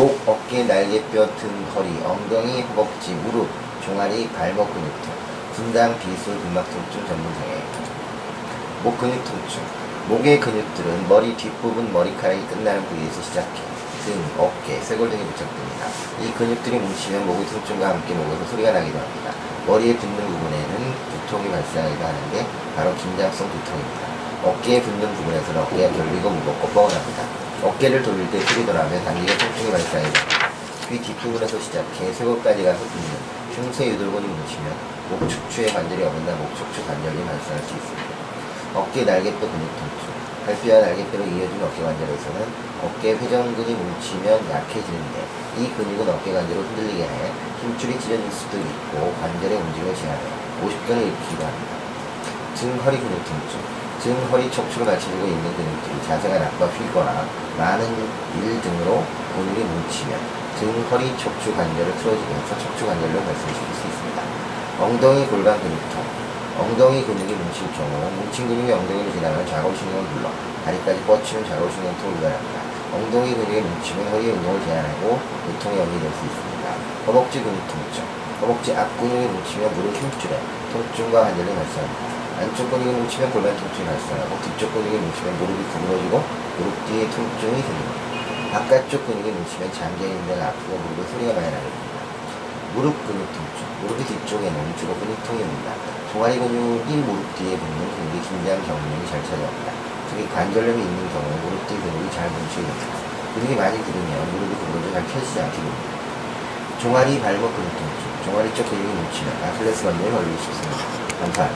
목, 어깨, 날개뼈, 등, 허리, 엉덩이, 허벅지, 무릎, 종아리, 발목 근육통, 분당, 비술, 근막 통증 전문성에 목 근육 통증. 목의 근육들은 머리 뒷부분 머리카락이 끝나는 부위에서 시작해 등, 어깨, 쇄골 등에 부착됩니다. 이 근육들이 뭉치면 목의 통증과 함께 목에서 소리가 나기도 합니다. 머리에 붙는 부분에는 두통이 발생하기도 하는데 바로 긴장성 두통입니다. 어깨에 붙는 부분에서는 어깨가 결리고 무겁고 뻐근합니다. 어깨를 돌릴 때 소리도 나며 단기간 통증이 발생합니다. 귀 뒷부분에서 시작해 쇄골까지 가서 붙는 흉쇄 유돌근이 뭉치면 목 척추의 관절이 어긋나 목 척추 관절이 발생할 수 있습니다. 어깨 날개뼈 근육 통증. 발뼈와 날개뼈로 이어진 어깨 관절에서는 어깨 회전근이 뭉치면 약해지는데 이 근육은 어깨 관절을 흔들리게 해 힘줄이 찢어질 수도 있고 관절의 움직임을 제한해 오십견을 일으키기도 합니다. 등 허리 근육 통증. 등 허리 척추를 받쳐주고 있는 근육들이 자세가 나빠 휘거나 많은 일 등으로 근육이 뭉치면 등 허리 척추 관절을 틀어지게 해서 척추 관절로 발생시킬 수 있습니다. 엉덩이 골반 근육통. 엉덩이 근육이 뭉칠 경우 뭉친 근육이 엉덩이를 지나면 좌골신경을 눌러 다리까지 뻗치면 좌골신경통을 유발합니다. 엉덩이 근육이 뭉치면 허리 운동을 제한하고 두통의 원인이 될수 있습니다. 허벅지 근육 통증. 허벅지 앞 근육이 뭉치면 무릎 힘줄에 통증과 관절이 발생합니다. 안쪽 근육이 뭉치면 골반 통증이 발생하고 뒤쪽 근육이 뭉치면 무릎이 구부러지고 무릎 뒤에 통증이 생깁니다. 바깥쪽 근육이 뭉치면 장기의 인대가 아프고 무릎에 소리가 많이 나게 됩니다. 무릎 근육 통증. 무릎이 뒤쪽에는 주로 근육통이 옵니다. 종아리 근육이 무릎 뒤에 붙는 근육이 긴장 경련이 잘 찾아옵니다. 특히 관절염이 있는 경우 무릎 뒤 근육이 잘 뭉치게 됩니다. 근육이 많이 들으면 무릎이 구부러져 잘 펴지지 않게 됩니다. 종아리 발목 근육 통증. 종아리 쪽 근육이 뭉치면 아킬레스 건절이 걸리기 쉽습니다. 감사합니다.